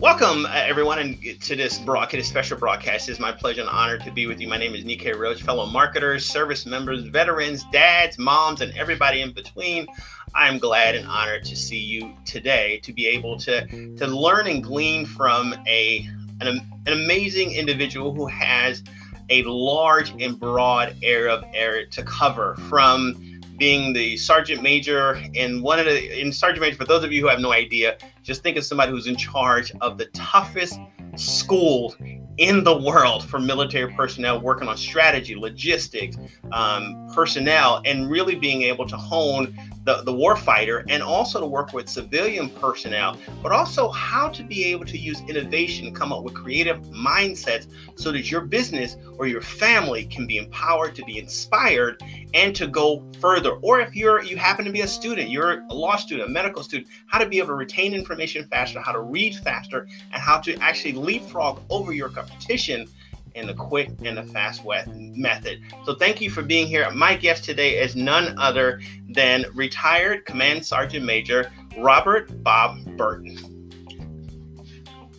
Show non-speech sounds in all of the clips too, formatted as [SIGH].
Welcome, uh, everyone, and to this broadcast, special broadcast. It's my pleasure and honor to be with you. My name is Nikkei Roach, fellow marketers, service members, veterans, dads, moms, and everybody in between. I'm glad and honored to see you today to be able to to learn and glean from a an, an amazing individual who has a large and broad area of area to cover from being the sergeant major and one of the in sergeant major for those of you who have no idea just think of somebody who's in charge of the toughest school in the world for military personnel working on strategy logistics um, personnel and really being able to hone the, the warfighter and also to work with civilian personnel, but also how to be able to use innovation, come up with creative mindsets so that your business or your family can be empowered to be inspired and to go further. Or if you're you happen to be a student, you're a law student, a medical student, how to be able to retain information faster, how to read faster, and how to actually leapfrog over your competition in the quick and the fast method. So thank you for being here. My guest today is none other than retired Command Sergeant Major Robert Bob Burton.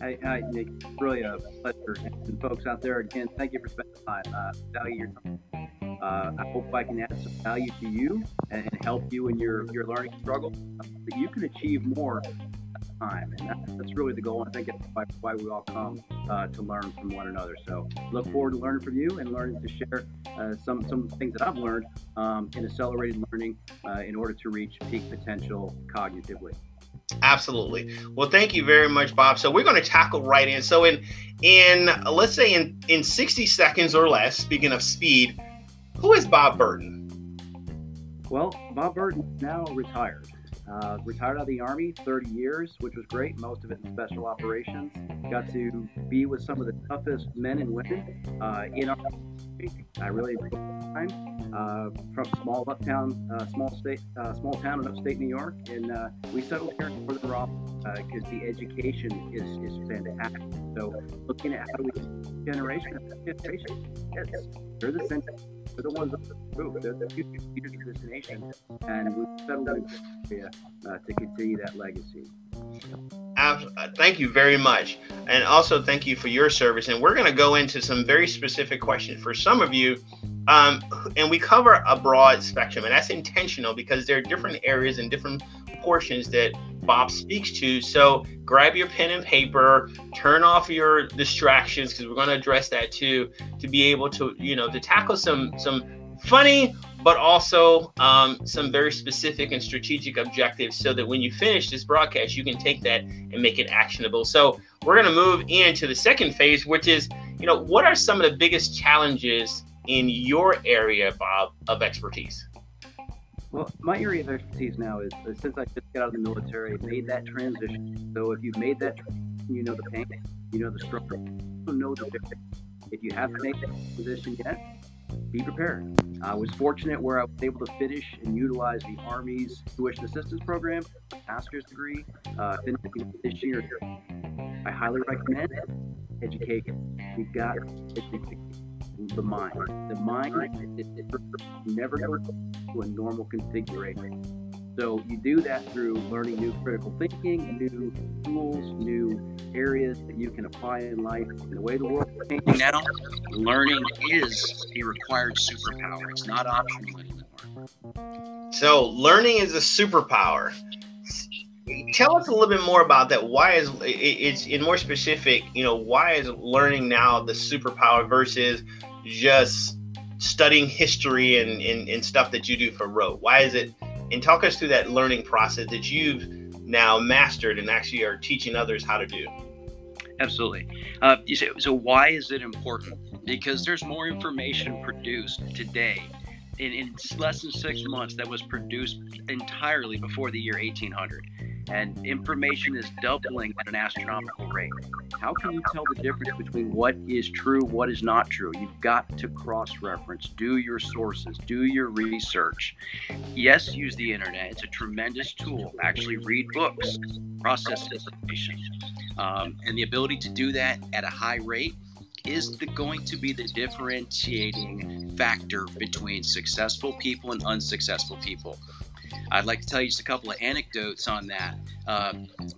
Hi, hi Nick. Really a pleasure. And folks out there, again, thank you for spending time. Uh, value your time. Uh, I hope I can add some value to you and, help you in your, your learning struggle uh, that you can achieve more time. And that, that's really the goal. I think it's why, why we all come uh, to learn from one another. So look forward to learning from you and learning to share uh, some, some things that I've learned um, in accelerated learning uh, in order to reach peak potential cognitively. Absolutely. Well, thank you very much, Bob. So we're going to tackle right in. So in in let's say in in 60 seconds or less, speaking of speed, who is Bob Burton? Well, Bob Burton is now retired. Uh, retired out of the Army, 30 years, which was great, most of it in special operations. Got to be with some of the toughest men and women uh, in our I really enjoyed time uh, from small uptown, uh, small state, uh, small town in upstate New York, and uh, we settled here in Northern Rock because the education is, is fantastic. So looking at how do we generation generation, yes, they're the center they're the ones the roof. They're the future leaders of this nation, and we've settled in uh, to continue that legacy. Uh, thank you very much. And also, thank you for your service. And we're going to go into some very specific questions for some of you. Um, and we cover a broad spectrum, and that's intentional because there are different areas and different portions that Bob speaks to. So grab your pen and paper, turn off your distractions because we're going to address that too, to be able to, you know, to tackle some some funny but also um, some very specific and strategic objectives so that when you finish this broadcast, you can take that and make it actionable. So we're going to move into the second phase, which is, you know, what are some of the biggest challenges in your area, Bob, of expertise? Well, my area of expertise now is, is since I just got out of the military, made that transition. So if you've made that, you know the pain, you know the struggle, you know the difference. If you haven't made that transition yet, be prepared. I was fortunate where I was able to finish and utilize the Army's tuition assistance program, master's degree, uh, finishing this year. I highly recommend. Education. You've got the mind. The mind never goes to a normal configuration. So you do that through learning new critical thinking, new tools, new areas that you can apply in life. And the way the world is changing now, learning is a required superpower. It's not optional anymore. So learning is a superpower. Tell us a little bit more about that. Why is it's in more specific? You know, why is learning now the superpower versus just studying history and, and, and stuff that you do for rote? Why is it? And talk us through that learning process that you've now mastered and actually are teaching others how to do. Absolutely. Uh, you say, so why is it important? Because there's more information produced today in, in less than six months that was produced entirely before the year 1800 and information is doubling at an astronomical rate. How can you tell the difference between what is true, what is not true? You've got to cross reference, do your sources, do your research. Yes, use the internet, it's a tremendous tool. Actually, read books, process information. Um, and the ability to do that at a high rate is the, going to be the differentiating factor between successful people and unsuccessful people. I'd like to tell you just a couple of anecdotes on that. Uh,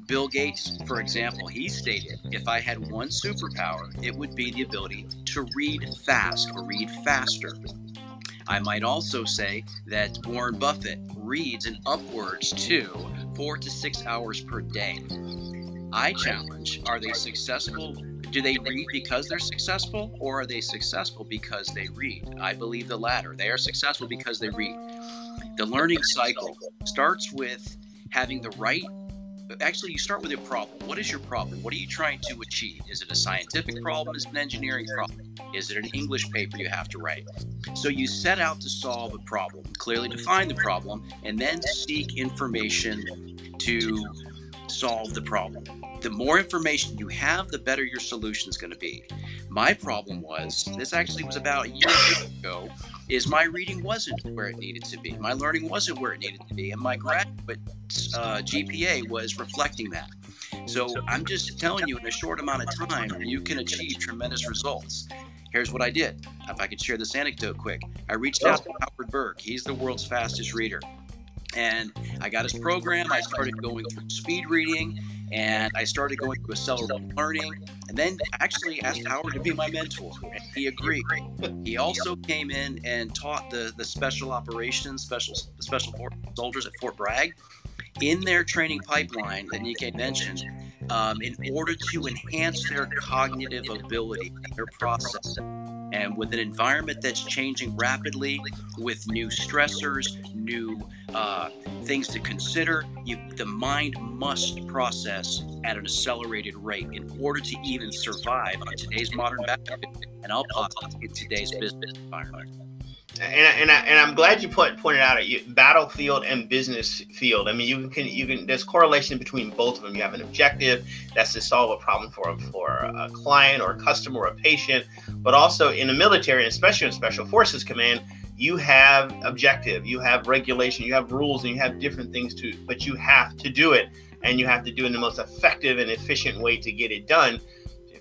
Bill Gates, for example, he stated if I had one superpower, it would be the ability to read fast or read faster. I might also say that Warren Buffett reads in upwards to four to six hours per day. I challenge are they successful? Do they read because they're successful, or are they successful because they read? I believe the latter. They are successful because they read. The learning cycle starts with having the right actually you start with a problem. What is your problem? What are you trying to achieve? Is it a scientific problem? Is it an engineering problem? Is it an english paper you have to write? So you set out to solve a problem clearly define the problem and then seek information to solve the problem. The more information you have the better your solution is going to be. My problem was this actually was about a year ago is my reading wasn't where it needed to be. My learning wasn't where it needed to be, and my graduate uh, GPA was reflecting that. So I'm just telling you, in a short amount of time, you can achieve tremendous results. Here's what I did. If I could share this anecdote quick, I reached out to Howard Berg. He's the world's fastest reader. And I got his program. I started going through speed reading and I started going to accelerated learning, and then actually asked Howard to be my mentor, and he agreed. He also came in and taught the the special operations, special special soldiers at Fort Bragg, in their training pipeline that Nikkei mentioned, um, in order to enhance their cognitive ability, their process. And with an environment that's changing rapidly, with new stressors, new uh, things to consider, you, the mind must process at an accelerated rate in order to even survive on today's modern battlefield, and I'll pop in today's business environment and and, I, and I'm glad you put pointed out it battlefield and business field. I mean, you can you can there's correlation between both of them. You have an objective that's to solve a problem for a, for a client or a customer or a patient, but also in the military, especially in Special Forces Command, you have objective, you have regulation, you have rules, and you have different things to, but you have to do it, and you have to do it in the most effective and efficient way to get it done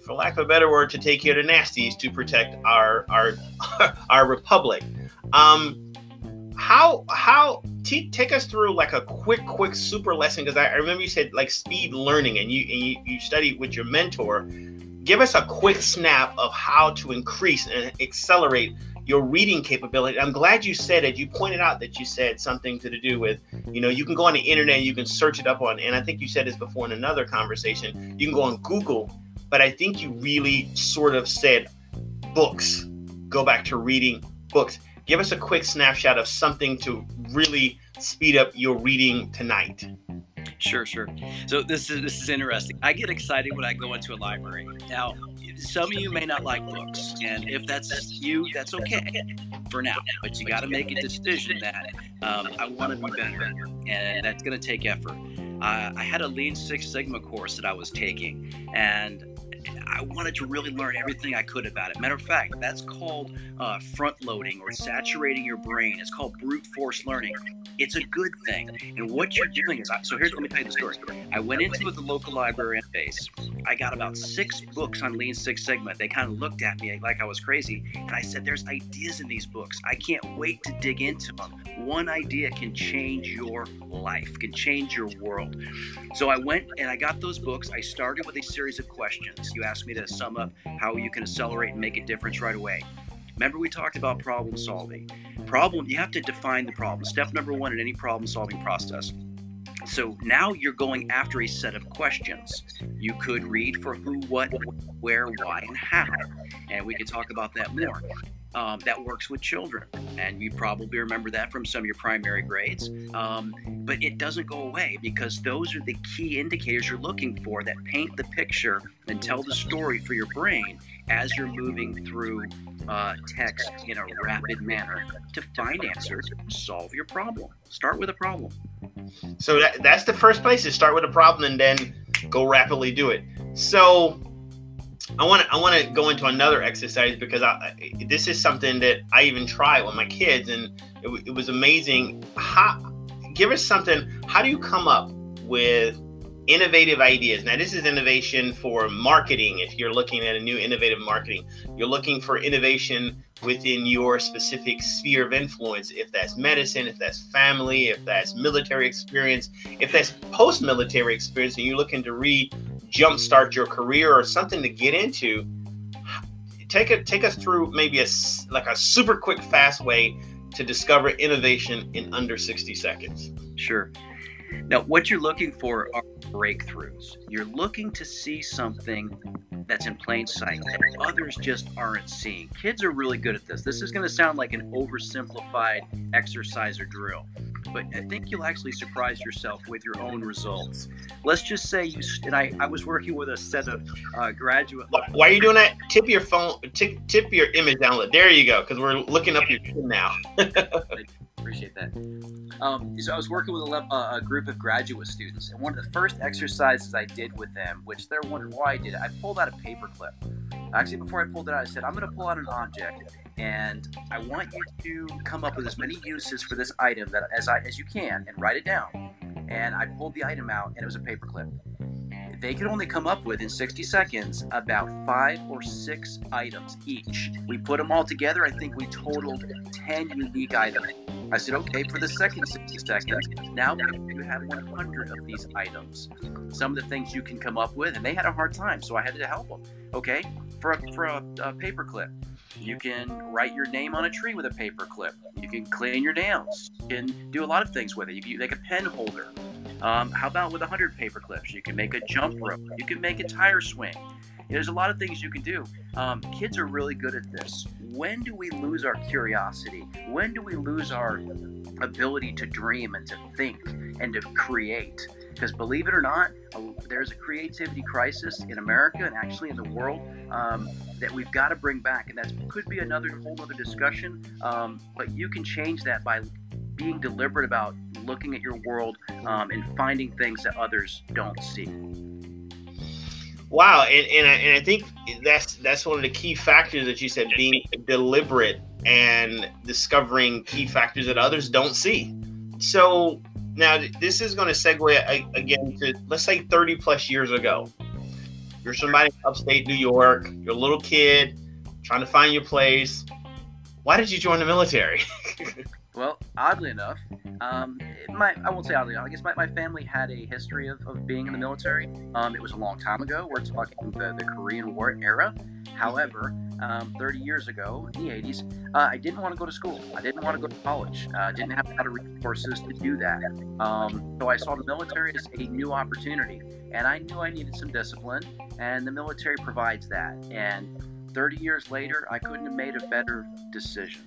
for lack of a better word, to take care of the nasties to protect our our [LAUGHS] our republic. Um, how how t- take us through like a quick quick super lesson because I, I, remember you said like speed learning and you and you, you studied with your mentor. Give us a quick snap of how to increase and accelerate your reading capability. I'm glad you said it. You pointed out that you said something to do with, you know, you can go on the internet, you can search it up on, and I think you said this before in another conversation. You can go on Google, but I think you really sort of said books. Go back to reading books give us a quick snapshot of something to really speed up your reading tonight. Sure, sure. So this is this is interesting. I get excited when I go into a library. Now, some of you may not like books, and if that's you, that's okay for now. But you got to make a decision that um, I want to be better, and that's going to take effort. Uh, I had a Lean Six Sigma course that I was taking, and I wanted to really learn everything I could about it. Matter of fact, that's called uh, front loading or saturating your brain. It's called brute force learning. It's a good thing. And what you're doing is, I, so here's let me tell you the story. I went into the local library and base. I got about six books on Lean Six Sigma. They kind of looked at me like I was crazy, and I said, "There's ideas in these books. I can't wait to dig into them. One idea can change your life, can change your world." So I went and I got those books. I started with a series of questions. You asked me to sum up how you can accelerate and make a difference right away. Remember, we talked about problem solving. Problem, you have to define the problem. Step number one in any problem solving process. So now you're going after a set of questions. You could read for who, what, where, why, and how. And we can talk about that more um, that works with children. And you probably remember that from some of your primary grades. Um, but it doesn't go away because those are the key indicators you're looking for that paint the picture and tell the story for your brain as you're moving through uh, text in a rapid manner to find answers, solve your problem. Start with a problem. So that, that's the first place is start with a problem and then go rapidly do it. So I want to I want to go into another exercise because I, this is something that I even try with my kids, and it, it was amazing. How give us something? How do you come up with innovative ideas? Now, this is innovation for marketing. If you're looking at a new innovative marketing, you're looking for innovation within your specific sphere of influence. If that's medicine, if that's family, if that's military experience, if that's post military experience, and you're looking to re jumpstart your career or something to get into, take it take us through maybe a like a super quick, fast way to discover innovation in under 60 seconds. Sure. Now, what you're looking for are breakthroughs. You're looking to see something that's in plain sight that others just aren't seeing. Kids are really good at this. This is going to sound like an oversimplified exercise or drill, but I think you'll actually surprise yourself with your own results. Let's just say you, and I, I was working with a set of uh, graduate. Why are you doing that? Tip your phone, tip, tip your image download. There you go, because we're looking up your chin now. [LAUGHS] Appreciate that. Um, so I was working with a, uh, a, group of graduate students, and one of the first exercises I did with them, which they're wondering why I did it, I pulled out a paper clip. Actually, before I pulled it out, I said, I'm going to pull out an object, and I want you to come up with as many uses for this item that as I as you can, and write it down. And I pulled the item out, and it was a paper clip they could only come up with in 60 seconds about five or six items each. We put them all together. I think we totaled 10 unique items. I said, okay, for the second 60 seconds, now you have 100 of these items. Some of the things you can come up with, and they had a hard time, so I had to help them. Okay, for a, for a, a paper clip, you can write your name on a tree with a paper clip. You can clean your nails. You can do a lot of things with it. You can make a pen holder. Um, how about with 100 paper clips? You can make a jump rope. You can make a tire swing. There's a lot of things you can do. Um, kids are really good at this. When do we lose our curiosity? When do we lose our ability to dream and to think and to create? Because believe it or not, there's a creativity crisis in America and actually in the world um, that we've got to bring back. And that could be another whole other discussion. Um, but you can change that by being deliberate about looking at your world um, and finding things that others don't see. Wow, and, and, I, and I think that's that's one of the key factors that you said, being deliberate and discovering key factors that others don't see. So now this is going to segue again to let's say 30 plus years ago. You're somebody upstate New York. You're a little kid trying to find your place. Why did you join the military? [LAUGHS] Well, oddly enough, um, my I won't say oddly enough. I guess my, my family had a history of, of being in the military. Um, it was a long time ago. We're talking the, the Korean War era. However, um, 30 years ago in the 80s, uh, I didn't want to go to school. I didn't want to go to college. I uh, didn't have a lot of resources to do that. Um, so I saw the military as a new opportunity, and I knew I needed some discipline, and the military provides that. And 30 years later, I couldn't have made a better decision.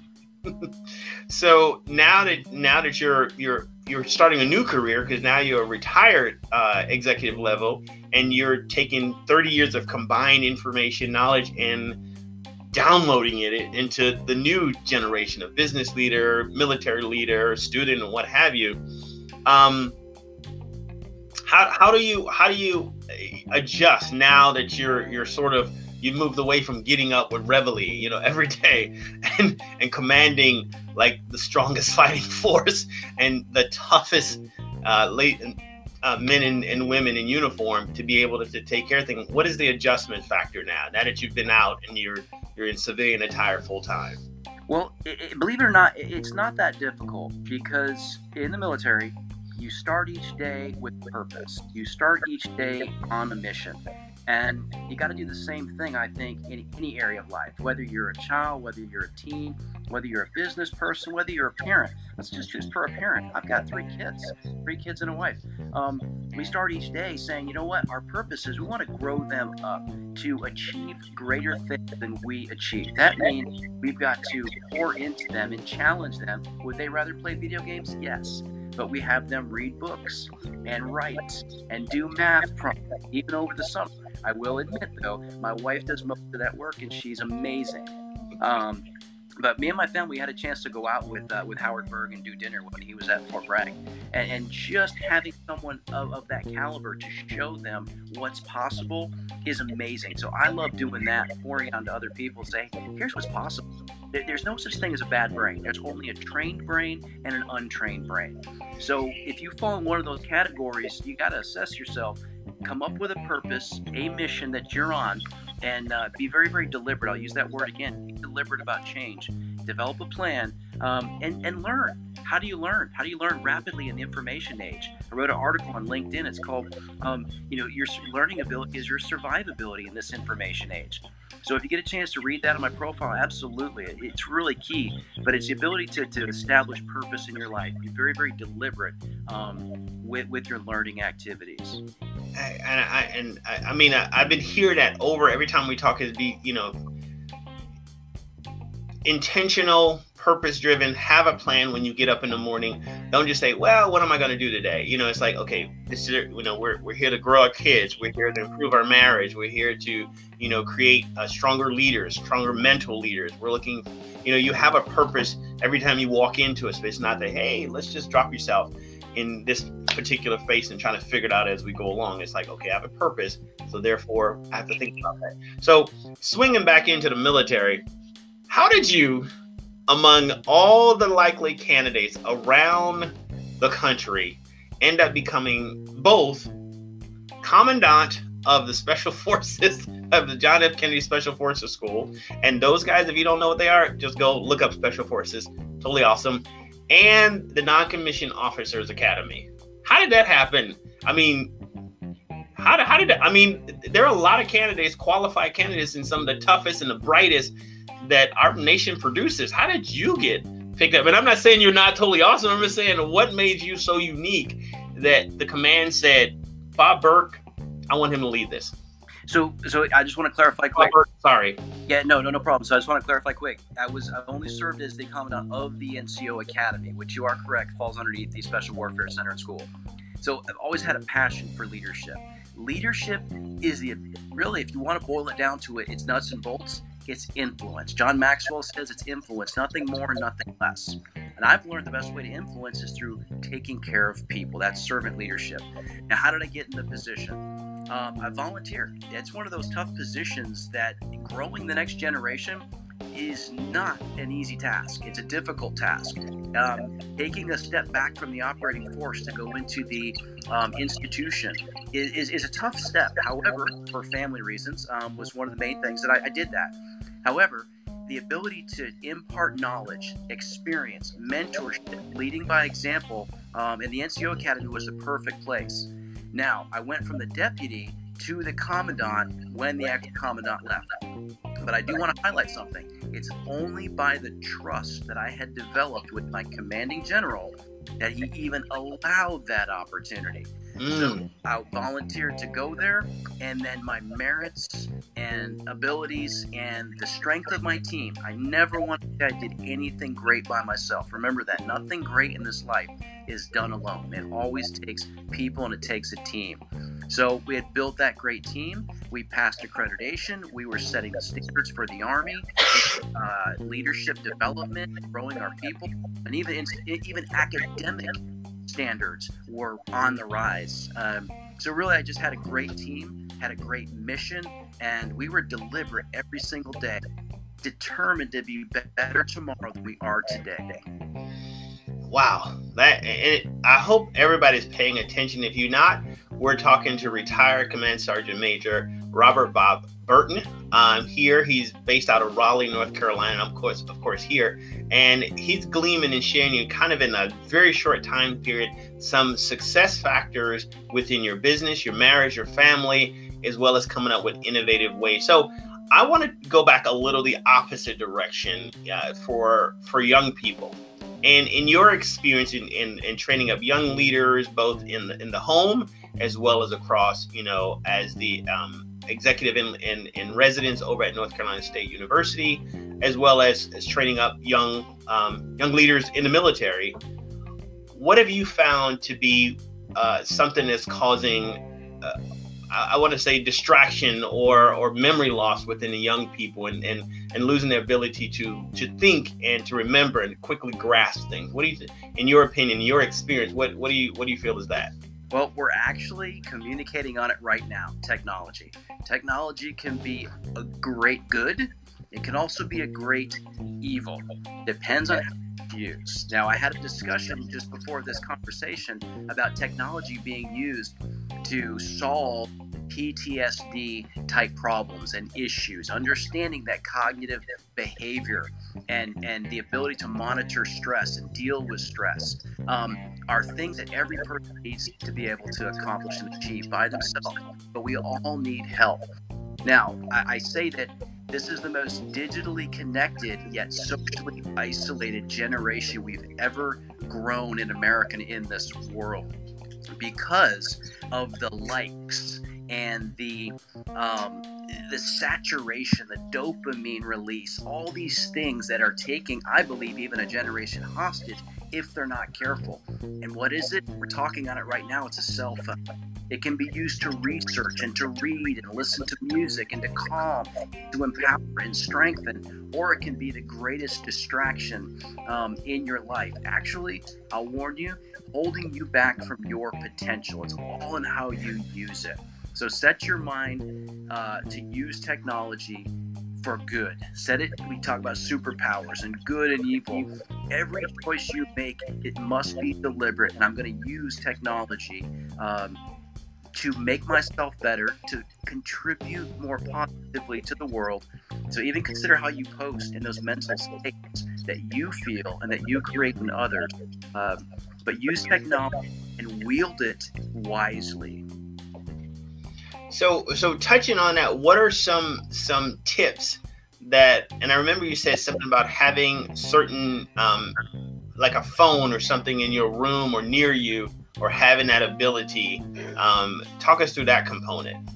[LAUGHS] so now that now that you're you're you're starting a new career because now you're a retired uh, executive level and you're taking 30 years of combined information knowledge and downloading it into the new generation of business leader military leader student and what have you um, how, how do you how do you adjust now that you're you're sort of you moved away from getting up with reveille, you know, [LAUGHS] every day and and commanding like the strongest [LAUGHS] fighting force and the toughest uh, late uh, men and, and, women in uniform to be able to, to, take care of things. What is the adjustment factor now? Now that you've been out and you're you're in civilian attire full time. Well, it, it, believe it or not, it's not that difficult because in the military, you start each day with purpose. You start each day on a mission. And you got to do the same thing, I think, in any area of life, whether you're a child, whether you're a teen, whether you're a business person, whether you're a parent. Let's just choose for a parent. I've got three kids, three kids and a wife. Um, we start each day saying, you know what, our purpose is we want to grow them up to achieve greater things than we achieve. That means we've got to pour into them and challenge them. Would they rather play video games? Yes but we have them read books and write and do math problems even over the summer. I will admit, though, my wife does most of that work, and she's amazing. Um, but me and my family had a chance to go out with uh, with Howard Berg and do dinner when he was at Fort Bragg, and, and just having someone of, of that caliber to show them what's possible is amazing. So I love doing that, pouring on to other people, saying, "Here's what's possible." There's no such thing as a bad brain. There's only a trained brain and an untrained brain. So if you fall in one of those categories, you got to assess yourself, come up with a purpose, a mission that you're on, and uh, be very, very deliberate. I'll use that word again. Be deliberate about change. Develop a plan um, and and learn. How do you learn? How do you learn rapidly in the information age? I wrote an article on LinkedIn. It's called, um, you know, your learning ability is your survivability in this information age. So if you get a chance to read that on my profile, absolutely, it's really key. But it's the ability to, to establish purpose in your life. Be very, very deliberate um, with with your learning activities. And I, and I, I mean, I, I've been hearing that over every time we talk. Is be you know intentional purpose driven have a plan when you get up in the morning. Don't just say well what am i going to do today? You know it's like okay this is you know we're, we're here to grow our kids. We're here to improve our marriage. We're here to you know create stronger leaders stronger mental leaders. We're looking you know you have a purpose every time you walk into a space. Not that hey let's just drop yourself in this particular face and trying to figure it out as we go along it's like okay i have a purpose so therefore i have to think about that so swinging back into the military how did you, among all the likely candidates around the country, end up becoming both commandant of the Special [LAUGHS] Forces of the John F. Kennedy Special Forces School? And those guys, if you don't know what they are, just go look up Special Forces. Totally awesome. And the Non Commissioned Officers Academy. How did that happen? I mean, how did, how did I mean, there are a lot of candidates, qualified candidates, and some of the toughest and the brightest that our nation produces. How did you get picked up? And I'm not saying you're not totally awesome. I'm just saying what made you so unique that the command said, Bob Burke, I want him to lead this. So, so I just want to clarify quick. Sorry. Yeah, no, no, no problem. So I just want to clarify quick. I was I only served as the commandant of the NCO Academy, which you are correct falls underneath the Special Warfare Center and School. So I've always had a passion for leadership. Leadership is the really, if you want to boil it down to it, it's nuts and bolts it's influence. John Maxwell says it's influence, nothing more, nothing less. And I've learned the best way to influence is through taking care of people. That's servant leadership. Now, how did I get in the position? Um, I volunteer. It's one of those tough positions that growing the next generation is not an easy task. It's a difficult task. Um, taking a step back from the operating force to go into the um, institution is, is, is, a tough step. However, for family reasons, um, was one of the main things that I, I did that. However, the ability to impart knowledge, experience, mentorship, leading by example, um, and the NCO Academy was the perfect place. Now, I went from the deputy to the commandant when the acting commandant left. But I do want to highlight something. It's only by the trust that I had developed with my commanding general that he even allowed that opportunity. Mm. So I volunteered to go there, and then my merits and abilities and the strength of my team. I never wanted to I did anything great by myself. Remember that nothing great in this life is done alone. It always takes people and it takes a team. So we had built that great team. We passed accreditation. We were setting the standards for the Army, uh, leadership development, growing our people, and even even academic standards were on the rise. Um, so really, I just had a great team, had a great mission, and we were deliberate every single day, determined to be better tomorrow than we are today. Wow. That it, i hope everybody's paying attention. If you're not we're talking to retired command sergeant major robert bob burton. Um, here he's based out of raleigh north carolina of course of course here. And he's gleaming and sharing kind of in a very short time period. Some success factors within your business your marriage your family as well as coming up with innovative ways. So I want to go back a little the opposite direction uh, for for young people. And in your experience in, in, in, training up young leaders, both in the, in the home as well as across, you know, as the um, executive in, in, in, residence over at North Carolina State University, as well as, as training up young um, young leaders in the military, what have you found to be uh, something that's causing uh, I, want to say distraction or or memory loss within the young people and, and and losing their ability to to think and to remember and quickly grasp things. What do you, in your opinion, in your experience, what what do you what do you feel is that? Well, we're actually communicating on it right now. Technology. Technology can be a great good. It can also be a great evil. Depends on how used. Now, I had a discussion just before this conversation about technology being used to solve PTSD type problems and issues, understanding that cognitive behavior and, and the ability to monitor stress and deal with stress um, are things that every person needs to be able to accomplish and achieve by themselves. But we all need help. Now, I, I say that this is the most digitally connected yet socially isolated generation we've ever grown in America in this world because of the likes and the um, the saturation, the dopamine release, all these things that are taking, I believe, even a generation hostage if they're not careful. And what is it? We're talking on it right now. It's a cell phone. It can be used to research and to read and listen to music and to calm, to empower and strengthen, or it can be the greatest distraction um, in your life. Actually, I'll warn you, holding you back from your potential. It's all in how you use it. So set your mind uh, to use technology for good. Said it. We talk about superpowers and good and evil. Every choice you make, it must be deliberate. And I'm going to use technology um, to make myself better, to contribute more positively to the world. So even consider how you post in those mental states that you feel and that you create in others. Um, but use technology and wield it wisely. So, so touching on that, what are some some tips that? And I remember you said something about having certain, um, like a phone or something in your room or near you, or having that ability. Um, talk us through that component.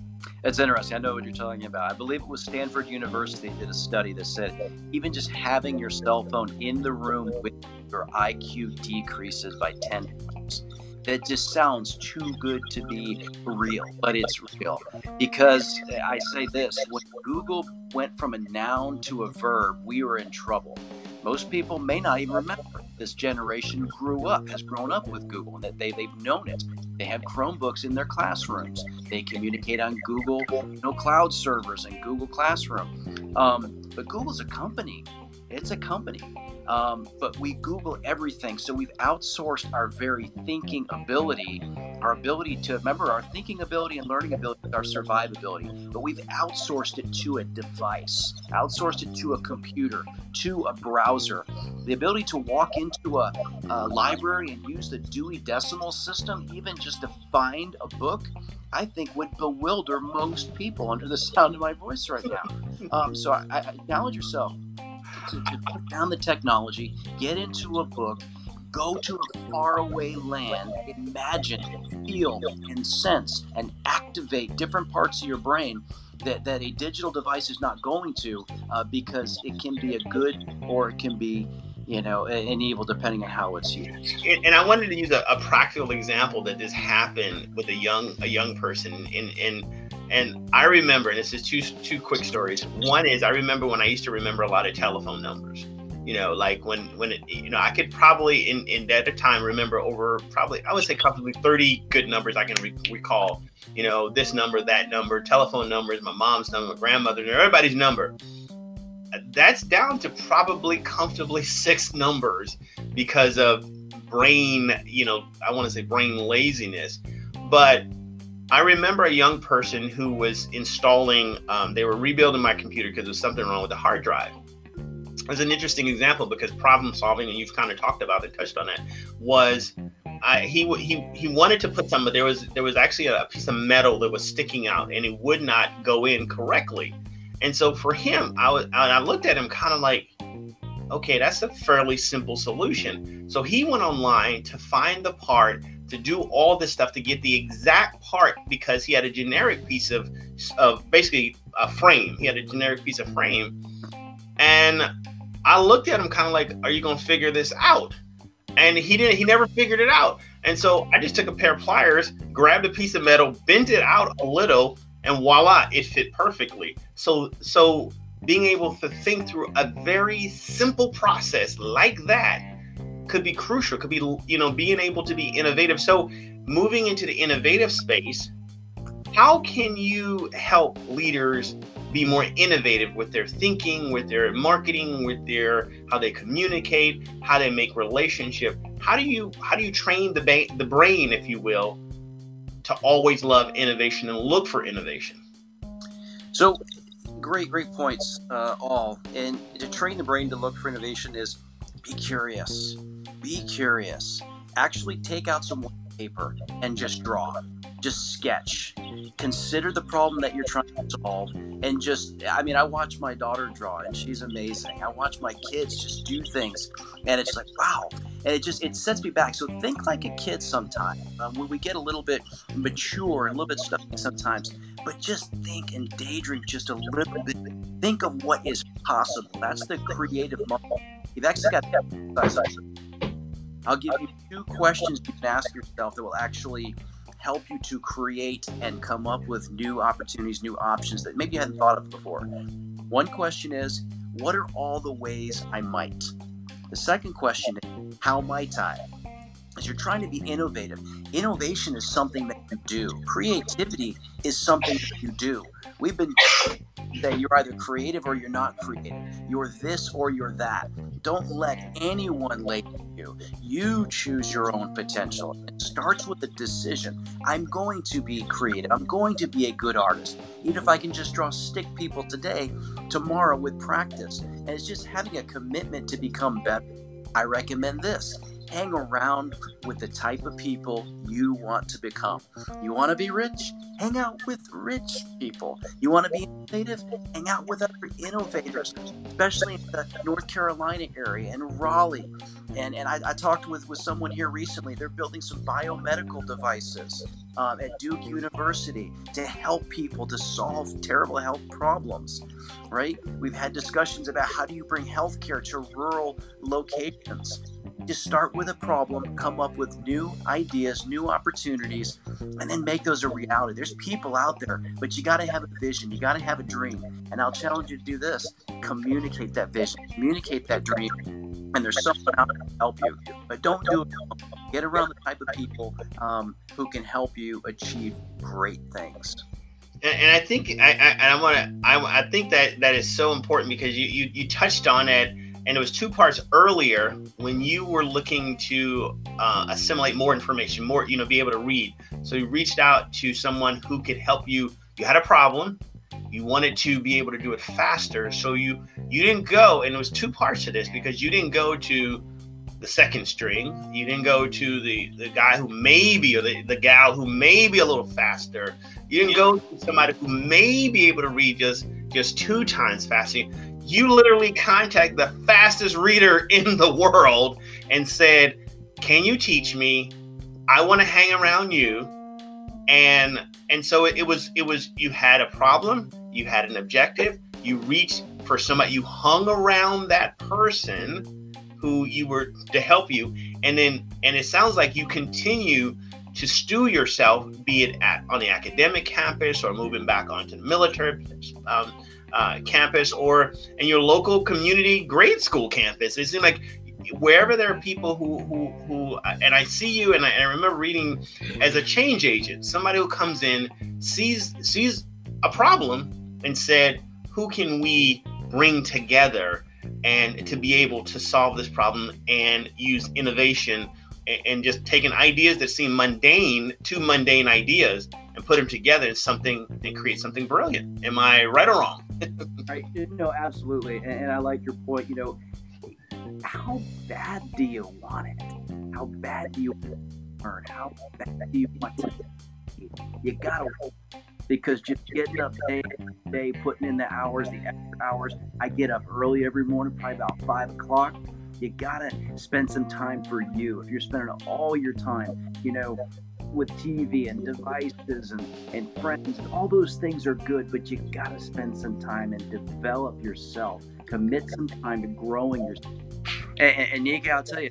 It's interesting. I know what you're talking about. I believe it was Stanford University did a study that said even just having your cell phone in the room with your IQ decreases by 10 points. That just sounds too good to be real, but it's real. Because I say this when Google went from a noun to a verb, we were in trouble. Most people may not even remember this generation grew up, has grown up with Google, and that they, they've known it. They have Chromebooks in their classrooms. They communicate on Google you know, cloud servers and Google Classroom. Um, but Google's a company. It's a company. Um, but we Google everything. So we've outsourced our very thinking ability, our ability to remember our thinking ability and learning ability, our survivability. But we've outsourced it to a device, outsourced it to a computer, to a browser. The ability to walk into a, a library and use the Dewey Decimal System, even just to find a book, I think would bewilder most people under the sound of my voice right now. [LAUGHS] Um, so I, I acknowledge yourself to, to put down the technology, get into a book, go to a faraway land, imagine, feel, and sense, and activate different parts of your brain that, that a digital device is not going to uh, because it can be a good or it can be you know an evil depending on how it's used. And, and i wanted to use a, a, practical example that this happened with a young a young person in in and I remember, and this is two two quick stories. One is I remember when I used to remember a lot of telephone numbers. You know, like when when it, you know, I could probably in in at the time remember over probably I would say comfortably 30 good numbers I can re- recall. You know, this number, that number, telephone numbers, my mom's number, my grandmother's, everybody's number. That's down to probably comfortably six numbers because of brain, you know, I want to say brain laziness. But I remember a young person who was installing, um, they were rebuilding my computer because there was something wrong with the hard drive. It's an interesting example because problem solving, and you've kind of talked about it, touched on it, was I, he he he wanted to put some, but there was there was actually a piece of metal that was sticking out, and it would not go in correctly. And so for him, I was I looked at him kind of like, okay, that's a fairly simple solution. So he went online to find the part to do all this stuff to get the exact part because he had a generic piece of of basically a frame. He had a generic piece of frame, and I looked at him kind of like, "Are you gonna figure this out?" And he didn't. He never figured it out. And so I just took a pair of pliers, grabbed a piece of metal, bent it out a little, and voila, it fit perfectly. So so being able to think through a very simple process like that could be crucial could be you know being able to be innovative so moving into the innovative space how can you help leaders be more innovative with their thinking with their marketing with their how they communicate how they make relationship how do you how do you train the ba- the brain if you will to always love innovation and look for innovation. So, great, great points, uh, all. And to train the brain to look for innovation is be curious. Be curious. Actually, take out some paper and just draw. Just sketch. Consider the problem that you're trying to solve and just i mean i watch my daughter draw and she's amazing. I watch my kids just do things and it's like wow. And it just it sets me back. So think like a kid sometimes. Um, when we get a little bit mature and a little bit stuck sometimes but just think and daydream just a little bit. Think of what is possible. That's the creative moment you've actually got I'll give you two questions you can ask yourself that will actually help you to create and come up with new opportunities, new options that maybe you hadn't thought of before. One question is, what are all the ways I might? The second question is, how might I? As you're trying to be innovative, innovation is something that you do. Creativity is something that you do. We've been say you're either creative or you're not creative. You're this or you're that. Don't let anyone label you. You choose your own potential. It starts with a decision. I'm going to be creative. I'm going to be a good artist. Even if I can just draw stick people today, tomorrow with practice. And it's just having a commitment to become better. I recommend this hang around with the type of people you want to become. You want to be rich? Hang out with rich people. You want to be innovative? Hang out with other innovators, especially in the North Carolina area and Raleigh. And, and I, I talked with, with someone here recently. They're building some biomedical devices um, at Duke University to help people to solve terrible health problems, right? We've had discussions about how do you bring healthcare to rural locations just start with a problem, come up with new ideas, new opportunities, and then make those a reality. There's people out there, but you got to have a vision, you got to have a dream. And I'll challenge you to do this communicate that vision, communicate that dream, and there's someone out there to help you. But don't do it. Get around the type of people um, who can help you achieve great things. And, and I think I, I, I want to I, I think that that is so important because you, you you touched on it and it was two parts earlier when you were looking to uh, assimilate more information more you know be able to read. So you reached out to someone who could help you. You had a problem. You wanted to be able to do it faster. So you you didn't go and it was two parts to this because you didn't go to the second string you didn't go to the the guy who maybe or the, the gal who may be a little faster you didn't go to somebody who may be able to read just just two times faster you literally contact the fastest reader [LAUGHS] in the world and said, "Can you teach me? I want to hang around you." And and so it, it was it was you had a problem, you had an objective, you reached for somebody, you hung around that person who you were to help you, and then and it sounds like you continue to stew yourself, be it at on the academic campus or moving back onto the military um, uh, campus or in your local community grade school campus. It seems like wherever there are people who who who and I see you and I, and I remember reading as a change agent, somebody who comes in sees sees a problem and said, who can we bring together and to be able to solve this problem and use innovation and just taking ideas that seem mundane, two mundane ideas, and put them together in something and create something brilliant. Am I right or wrong? [LAUGHS] right. No, absolutely. And, and I like your point. You know, how bad do you want it? How bad do you learn? How bad do you want to? You gotta because just getting up day day, putting in the hours, the extra hours. I get up early every morning, probably about five o'clock. You gotta spend some time for you. If you're spending all your time, you know, with TV and devices and, and friends, all those things are good, but you got to spend some time and develop yourself. Commit some time to growing yourself. And, and Nick, I'll tell you,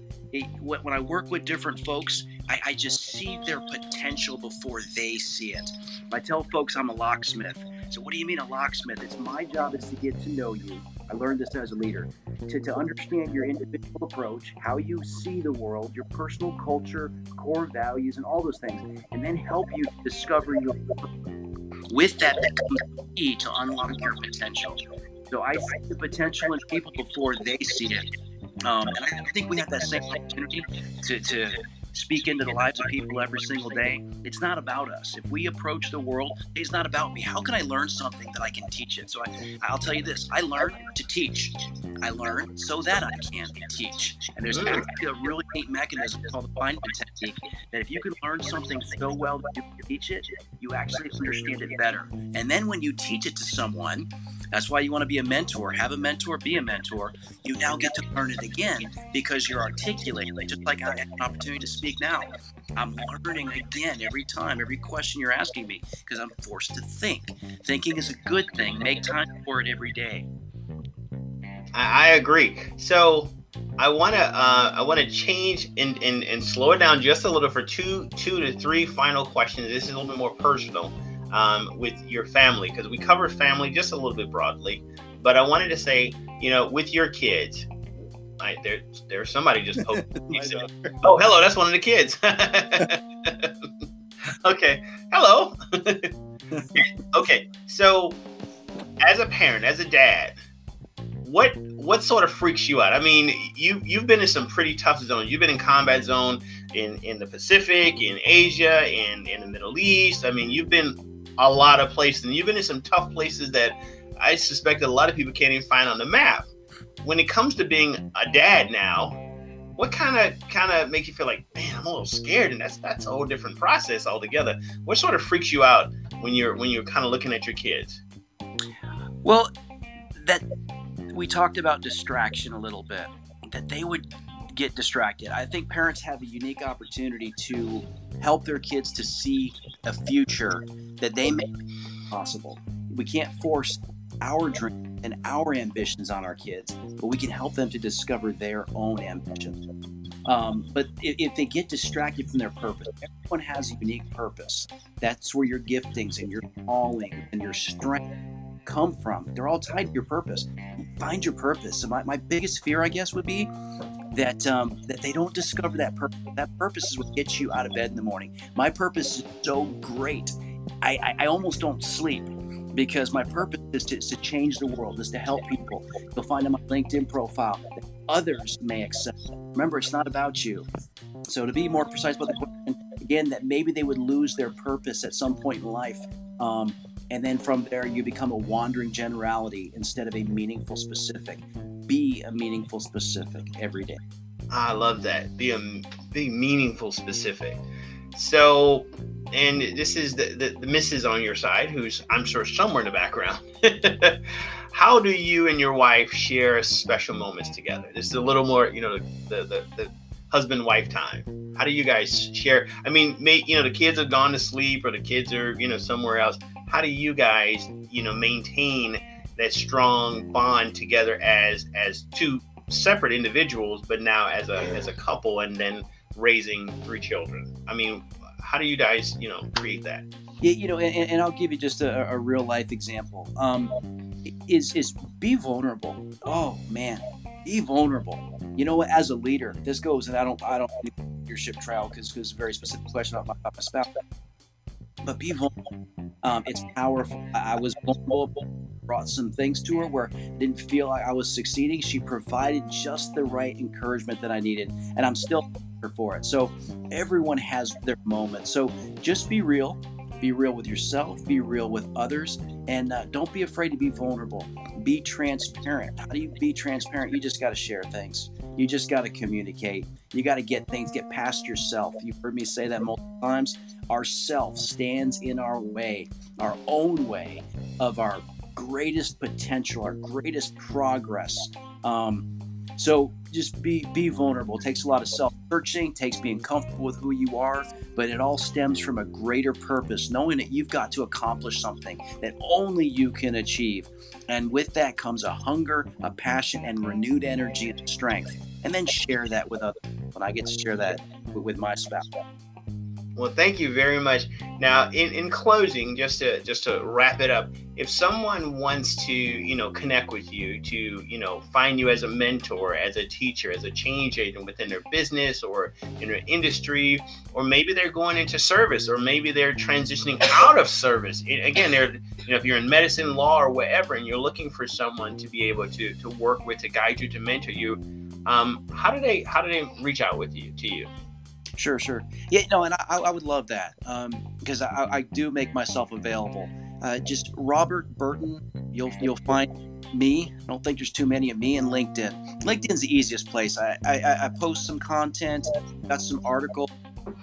when I work with different folks, I, I just see their potential before they see it. I tell folks I'm a locksmith. So, what do you mean a locksmith? It's my job is to get to know you I learned this as a leader to, to understand your individual approach, how you see the world, your personal culture, core values, and all those things, and then help you discover your. With that, that comes key to unlock your potential. So I see the potential in people before they see it. Um, and I think we have that same opportunity to, to speak into the lives of people every single day, it's not about us. If we approach the world, it's not about me. How can I learn something that I can teach it? So I, I'll tell you this I learn to teach. I learn so that I can teach. And there's actually a really neat mechanism called the Feynman technique that if you can learn something so well that you teach it, you actually understand it better. And then when you teach it to someone, that's why you want to be a mentor. Have a mentor, be a mentor. You now get to learn it again because you're articulating. Just like I had an opportunity to speak now. I'm learning again every time, every question you're asking me, because I'm forced to think. Thinking is a good thing. Make time for it every day. I, agree. So I want to uh, I want to change and, and and slow it down just a little for two two to three final questions. This is a little bit more personal um, with your family because we cover family just a little bit broadly. But I wanted to say, you know, with your kids, I, there, there's somebody just [LAUGHS] oh, hello, that's one of the kids. [LAUGHS] okay, hello. [LAUGHS] okay, so as a parent, as a dad, what what sort of freaks you out? I mean, you you've been in some pretty tough zones. You've been in combat zone in in the Pacific, in Asia, in in the Middle East. I mean, you've been a lot of places. And you've been in some tough places that I suspect that a lot of people can't even find on the map. When it comes to being a dad now, what kind of kind of makes you feel like, man, I'm a little scared, and that's that's a whole different process altogether. What sort of freaks you out when you're when you're kind of looking at your kids? Well, that we talked about distraction a little bit. That they would get distracted. I think parents have a unique opportunity to help their kids to see a future that they make possible. We can't force our dreams and our ambitions on our kids, but we can help them to discover their own ambitions. Um, but if, if, they get distracted from their purpose, everyone has a unique purpose. That's where your giftings and your calling and your strength come from. They're all tied to your purpose. Find your purpose. So my, my biggest fear, I guess, would be that um, that they don't discover that purpose. That purpose is what gets you out of bed in the morning. My purpose is so great. I, I, I almost don't sleep because my purpose is to, is to, change the world, is to help people. You'll find in my LinkedIn profile that others may accept. Remember, it's not about you. So to be more precise about the question, again, that maybe they would lose their purpose at some point in life. Um, and then from there, you become a wandering generality instead of a meaningful specific be a meaningful specific every day. I love that. Be a be meaningful specific. So, and this is the, the, the Mrs. on your side, who's I'm sure somewhere in the background. [LAUGHS] How do you and your wife share special moments together? This is a little more, you know, the the, the husband wife time. How do you guys share? I mean, may, you know, the kids have gone to sleep or the kids are, you know, somewhere else. How do you guys, you know, maintain that strong bond together as as two separate individuals, but now as a as a couple, and then raising three children. I mean, how do you guys, you know, create that? Yeah, you know, and, and I'll give you just a, a real life example. Um, is is be vulnerable. Oh man, be vulnerable. You know what? As a leader, this goes, and I don't I don't leadership trial because it's a very specific question about my, about my spouse. But be vulnerable. Um, it's powerful. I was vulnerable brought some things to her where I didn't feel like I was succeeding. She provided just the right encouragement that I needed, and I'm still here for it. So everyone has their moment. So just be real. Be real with yourself, be real with others, and uh, don't be afraid to be vulnerable. Be transparent. How do you be transparent? You just got to share things. You just got to communicate. You got to get things, get past yourself. You've heard me say that multiple times. Our self stands in our way, our own way of our greatest potential, our greatest progress. Um, so just be be vulnerable. It takes a lot of self searching, takes being comfortable with who you are, but it all stems from a greater purpose, knowing that you've got to accomplish something that only you can achieve. And with that comes a hunger, a passion, and renewed energy and strength. And then share that with others. When I get to share that with my spouse. Well, thank you very much. Now, in, in closing, just to just to wrap it up, if someone wants to, you know, connect with you, to, you know, find you as a mentor, as a teacher, as a change agent within their business or in their industry, or maybe they're going into service, or maybe they're transitioning out of service. Again, they're, you know, if you're in medicine, law, or whatever, and you're looking for someone to be able to to work with, to guide you, to mentor you, um, how do they how do they reach out with you to you? Sure, sure. Yeah, no, and I, I would love that because um, I, I, do make myself available. Uh, just Robert Burton, you'll you'll find me. I don't think there's too many of me in LinkedIn. LinkedIn's the easiest place. I, I, I post some content, got some articles.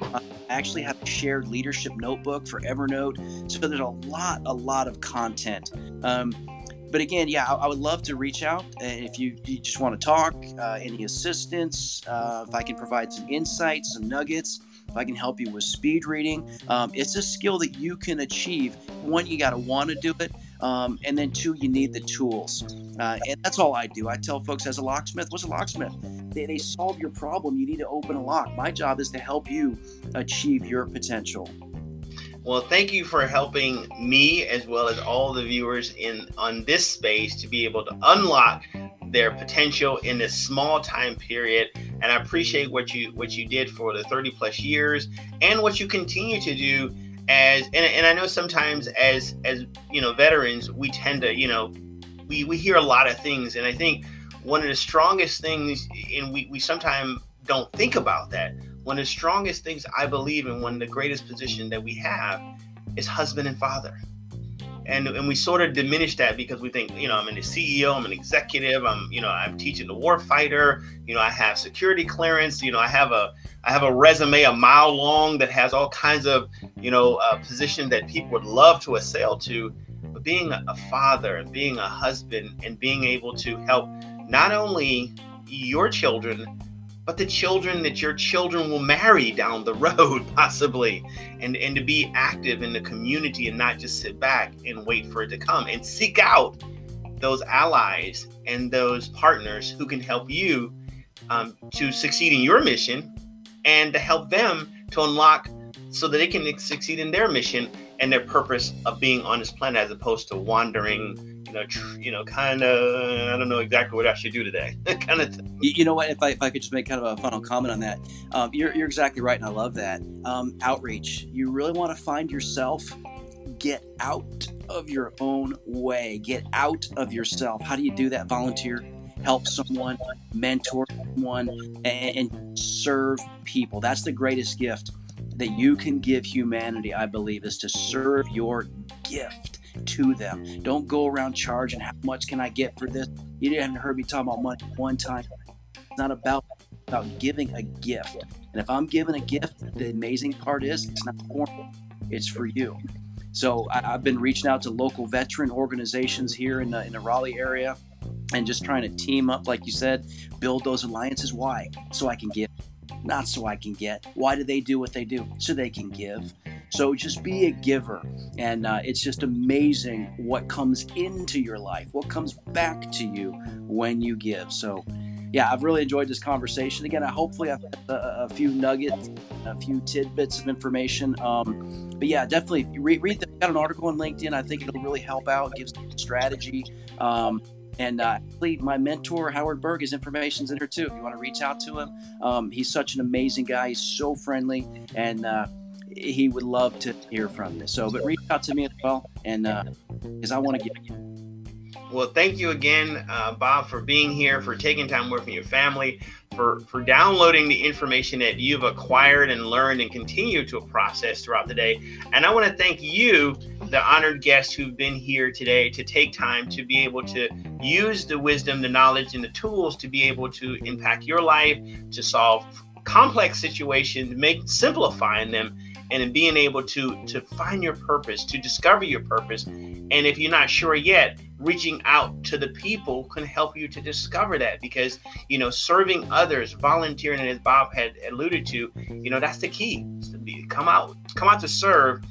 I actually have a shared leadership notebook for Evernote. So there's a lot, a lot of content. Um, but again, yeah, I, I, would love to reach out if you, you just want to talk, uh, any assistance, uh, if I can provide some insights, some nuggets, if I can help you with speed reading. Um, it's a skill that you can achieve. One, you got to want to do it. Um, and then two, you need the tools. Uh, and that's all I do. I tell folks as a locksmith, what's a locksmith? They, they solve your problem. You need to open a lock. My job is to help you achieve your potential. Well, thank you for helping me as well as all the viewers in on this space to be able to unlock their potential in this small time period. And I appreciate what you what you did for the 30 plus years and what you continue to do as and, and I know sometimes as as you know veterans we tend to you know we we hear a lot of things and I think one of the strongest things and we we sometimes don't think about that one of the strongest things I believe in, one of the greatest positions that we have is husband and father. And, and we sort of diminish that because we think, you know, I'm an CEO, I'm an executive, I'm, you know, I'm teaching the war fighter, you know, I have security clearance, you know, I have a, I have a resume a mile long that has all kinds of, you know, uh, position that people would love to assail to. But being a father and being a husband and being able to help not only your children, but the children that your children will marry down the [LAUGHS] road possibly and and to be active in the community and not just sit back and wait for it to come and seek out those allies and those partners who can help you um, to succeed in your mission and to help them to unlock so that they can succeed in their mission and their purpose of being on this planet as opposed to wandering you know, tr- you know, kind of, I don't know exactly what I should do today, [LAUGHS] kind of. You know what? If I, if I could just make kind of a final comment on that, um, you're you're exactly right, and I love that um, outreach. You really want to find yourself. Get out of your own way. Get out of yourself. How do you do that? Volunteer help someone, mentor someone, and, and, serve people. That's the greatest gift that you can give humanity, I believe, is to serve your gift to them. Don't go around charging how much can I get for this. You didn't heard me talk about money one time. It's not about about giving a gift. And if I'm giving a gift, the amazing part is it's not for me, it's for you. So I, have been reaching out to local veteran organizations here in the, in the Raleigh area and just trying to team up, like you said, build those alliances. Why? So I can give, not so I can get. Why do they do what they do? So they can give. So just be a giver. And uh, it's just amazing what comes into your life, what comes back to you when you give. So, yeah, I've really enjoyed this conversation. Again, I hopefully I've a, a, few nuggets, a few tidbits of information. Um, but yeah, definitely read, read the, got an article on LinkedIn. I think it'll really help out, gives strategy. Um, and uh, my mentor, Howard Berg, his information's in here too. If you want to reach out to him, um, he's such an amazing guy. He's so friendly. And, uh, he would love to hear from you. So, but reach out to me as well, and because uh, I want to get. Well, thank you again, uh, Bob, for being here, for taking time with your family, for for downloading the information that you've acquired and learned and continue to process throughout the day. And I want to thank you, the honored guests who've been here today, to take time to be able to use the wisdom, the knowledge, and the tools to be able to impact your life, to solve complex situations, make simplifying them and in being able to to find your purpose to discover your purpose. And if you're not sure yet reaching out to the people can help you to discover that because you know serving others volunteering as bob had alluded to you know that's the key. Come out come out to serve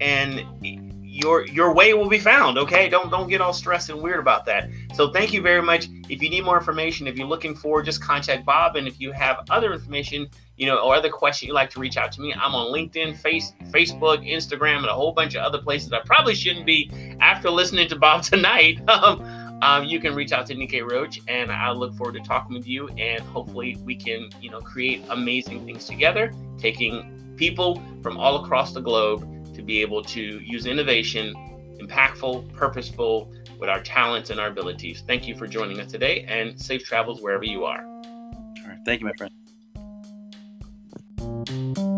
and your your way will be found okay? Don't don't get all stressed and weird about that. So thank you very much. If you need more information if you're looking for just contact bob. And if you have other information you know, or other question you'd like to reach out to me, I'm on LinkedIn, face, Facebook, Instagram, and a whole bunch of other places I probably shouldn't be after listening to Bob [LAUGHS] tonight. Um, um, you can reach out to Nikkei Roach, and I look forward to talking with you. And hopefully, we can, you know, create amazing things together, taking people from all across the globe to be able to use innovation, impactful, purposeful, with our talents and our abilities. Thank you for joining us today, and safe travels wherever you are. All right. Thank you, my friend. you